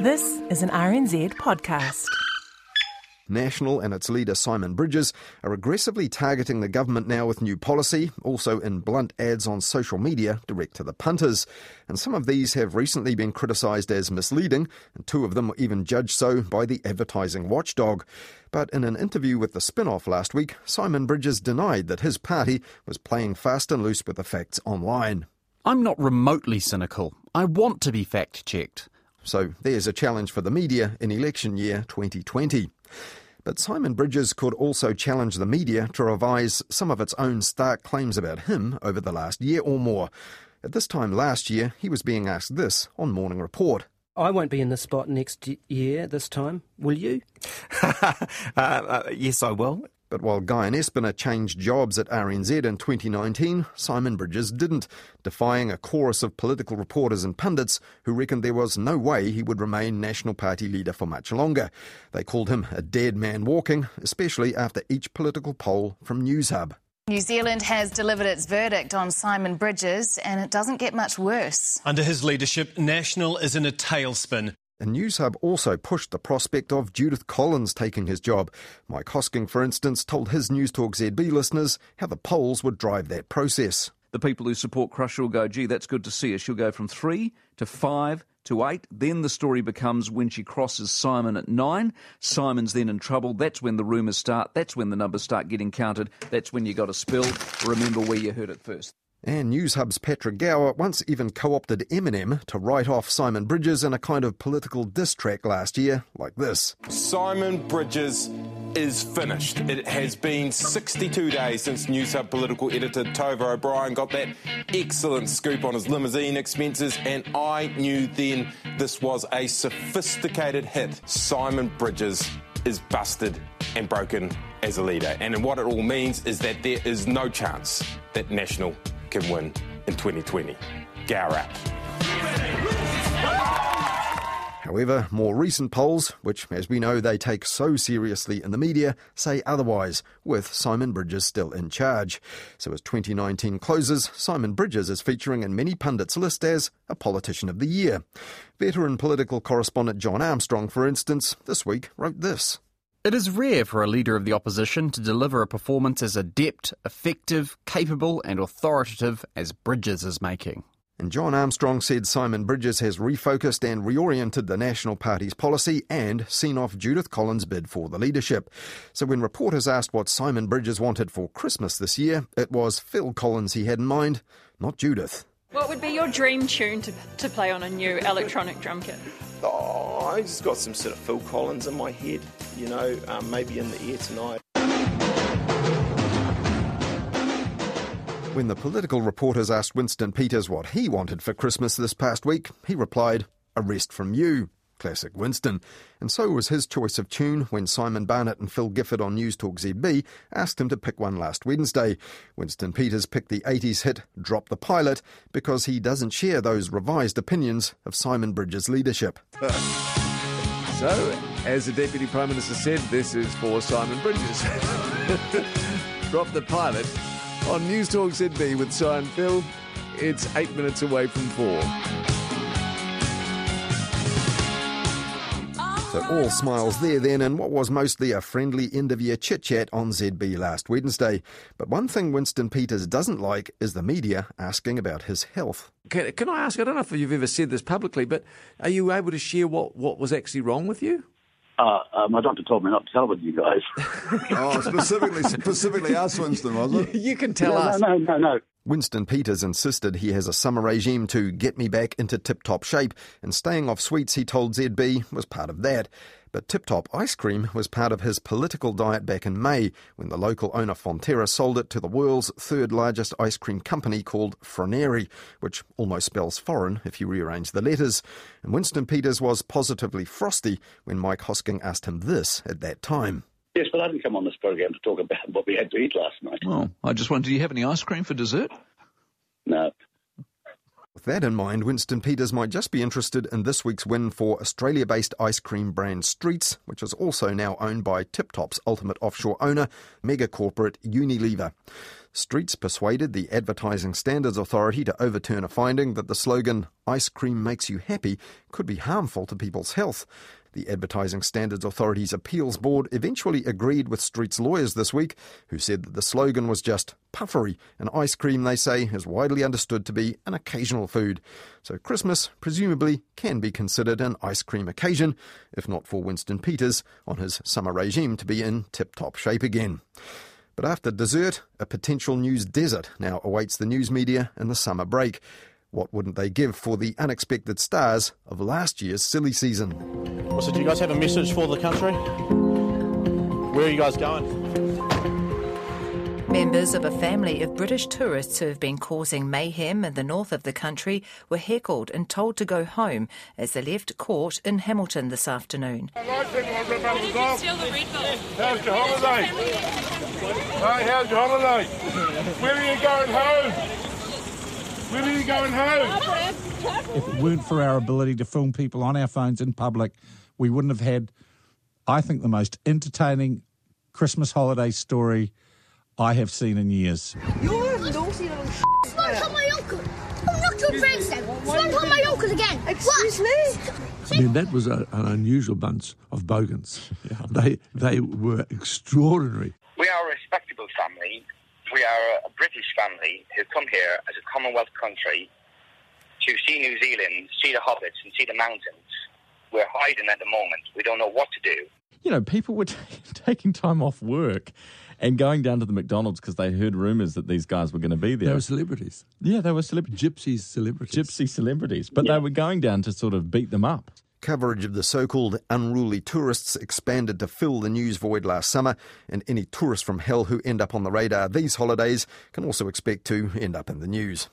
This is an RNZ podcast. National and its leader Simon Bridges are aggressively targeting the government now with new policy, also in blunt ads on social media direct to the punters. And some of these have recently been criticised as misleading, and two of them were even judged so by the advertising watchdog. But in an interview with the spin off last week, Simon Bridges denied that his party was playing fast and loose with the facts online. I'm not remotely cynical. I want to be fact checked. So there's a challenge for the media in election year 2020. But Simon Bridges could also challenge the media to revise some of its own stark claims about him over the last year or more. At this time last year, he was being asked this on Morning Report. I won't be in the spot next year this time, will you? uh, uh, yes, I will. But while Guyon Espiner changed jobs at RNZ in 2019, Simon Bridges didn't, defying a chorus of political reporters and pundits who reckoned there was no way he would remain National Party leader for much longer. They called him a dead man walking, especially after each political poll from Newshub. New Zealand has delivered its verdict on Simon Bridges, and it doesn't get much worse. Under his leadership, National is in a tailspin. And Newshub also pushed the prospect of Judith Collins taking his job. Mike Hosking, for instance, told his Newstalk ZB listeners how the polls would drive that process. The people who support Crush will go, gee, that's good to see her. She'll go from three to five to eight. Then the story becomes when she crosses Simon at nine. Simon's then in trouble. That's when the rumours start. That's when the numbers start getting counted. That's when you got a spill. Remember where you heard it first. And Newshub's Patrick Gower once even co opted Eminem to write off Simon Bridges in a kind of political diss track last year, like this Simon Bridges is finished. It has been 62 days since Newshub political editor Tova O'Brien got that excellent scoop on his limousine expenses, and I knew then this was a sophisticated hit. Simon Bridges is busted and broken as a leader. And what it all means is that there is no chance that National win in 2020. Gower. However, more recent polls, which, as we know, they take so seriously in the media, say otherwise, with Simon Bridges still in charge. So as 2019 closes, Simon Bridges is featuring in many pundits' list as a politician of the year. Veteran political correspondent John Armstrong, for instance, this week wrote this. It is rare for a leader of the opposition to deliver a performance as adept, effective, capable, and authoritative as Bridges is making. And John Armstrong said Simon Bridges has refocused and reoriented the National Party's policy and seen off Judith Collins' bid for the leadership. So when reporters asked what Simon Bridges wanted for Christmas this year, it was Phil Collins he had in mind, not Judith. What would be your dream tune to, to play on a new electronic drum kit? Oh, I just got some sort of Phil Collins in my head, you know, um, maybe in the air tonight. When the political reporters asked Winston Peters what he wanted for Christmas this past week, he replied, A rest from you. Classic Winston. And so was his choice of tune when Simon Barnett and Phil Gifford on News Talk ZB asked him to pick one last Wednesday. Winston Peters picked the 80s hit Drop the Pilot because he doesn't share those revised opinions of Simon Bridges' leadership. so, as the Deputy Prime Minister said, this is for Simon Bridges. Drop the Pilot on News Talk ZB with Simon Phil. It's eight minutes away from four. So all smiles there then, and what was mostly a friendly end of year chit chat on ZB last Wednesday. But one thing Winston Peters doesn't like is the media asking about his health. Can, can I ask? I don't know if you've ever said this publicly, but are you able to share what, what was actually wrong with you? Uh, uh, my doctor told me not to tell with you guys. oh, specifically, specifically us, Winston, was it? You, you can tell no, us. No, no, no, no. Winston Peters insisted he has a summer regime to get me back into tip top shape, and staying off sweets, he told ZB, was part of that. But Tip Top ice cream was part of his political diet back in May when the local owner Fonterra sold it to the world's third largest ice cream company called Froneri, which almost spells foreign if you rearrange the letters. And Winston Peters was positively frosty when Mike Hosking asked him this at that time. Yes, but I didn't come on this program to talk about what we had to eat last night. Well, I just wondered, do you have any ice cream for dessert? No. With that in mind, Winston Peters might just be interested in this week's win for Australia based ice cream brand Streets, which is also now owned by Tip Top's ultimate offshore owner, mega corporate Unilever. Streets persuaded the Advertising Standards Authority to overturn a finding that the slogan, Ice cream makes you happy, could be harmful to people's health. The Advertising Standards Authority's appeals board eventually agreed with Street's lawyers this week, who said that the slogan was just puffery, and ice cream, they say, is widely understood to be an occasional food. So Christmas, presumably, can be considered an ice cream occasion, if not for Winston Peters on his summer regime to be in tip top shape again. But after dessert, a potential news desert now awaits the news media in the summer break. What wouldn't they give for the unexpected stars of last year's silly season? So, do you guys have a message for the country? Where are you guys going? Members of a family of British tourists who have been causing mayhem in the north of the country were heckled and told to go home as they left court in Hamilton this afternoon. How's your holiday? Hey, how's your holiday? Where are you going home? Where are you going home? If it weren't for our ability to film people on our phones in public, we wouldn't have had, I think, the most entertaining Christmas holiday story I have seen in years. You're a naughty little s***. Swan on my uncle. I'm not your friends then. Swan on my uncle again. Excuse me? I mean, that was a, an unusual bunch of bogans. They, they were extraordinary. We are a respectable family. We are a British family who come here as a Commonwealth country to see New Zealand, see the hobbits, and see the mountains. We're hiding at the moment. We don't know what to do. You know, people were t- taking time off work and going down to the McDonald's because they heard rumours that these guys were going to be there. They were celebrities. Yeah, they were celebrities. Gypsy celebrities. Gypsy celebrities. But they were going down to sort of beat them up. Coverage of the so called unruly tourists expanded to fill the news void last summer, and any tourists from hell who end up on the radar these holidays can also expect to end up in the news.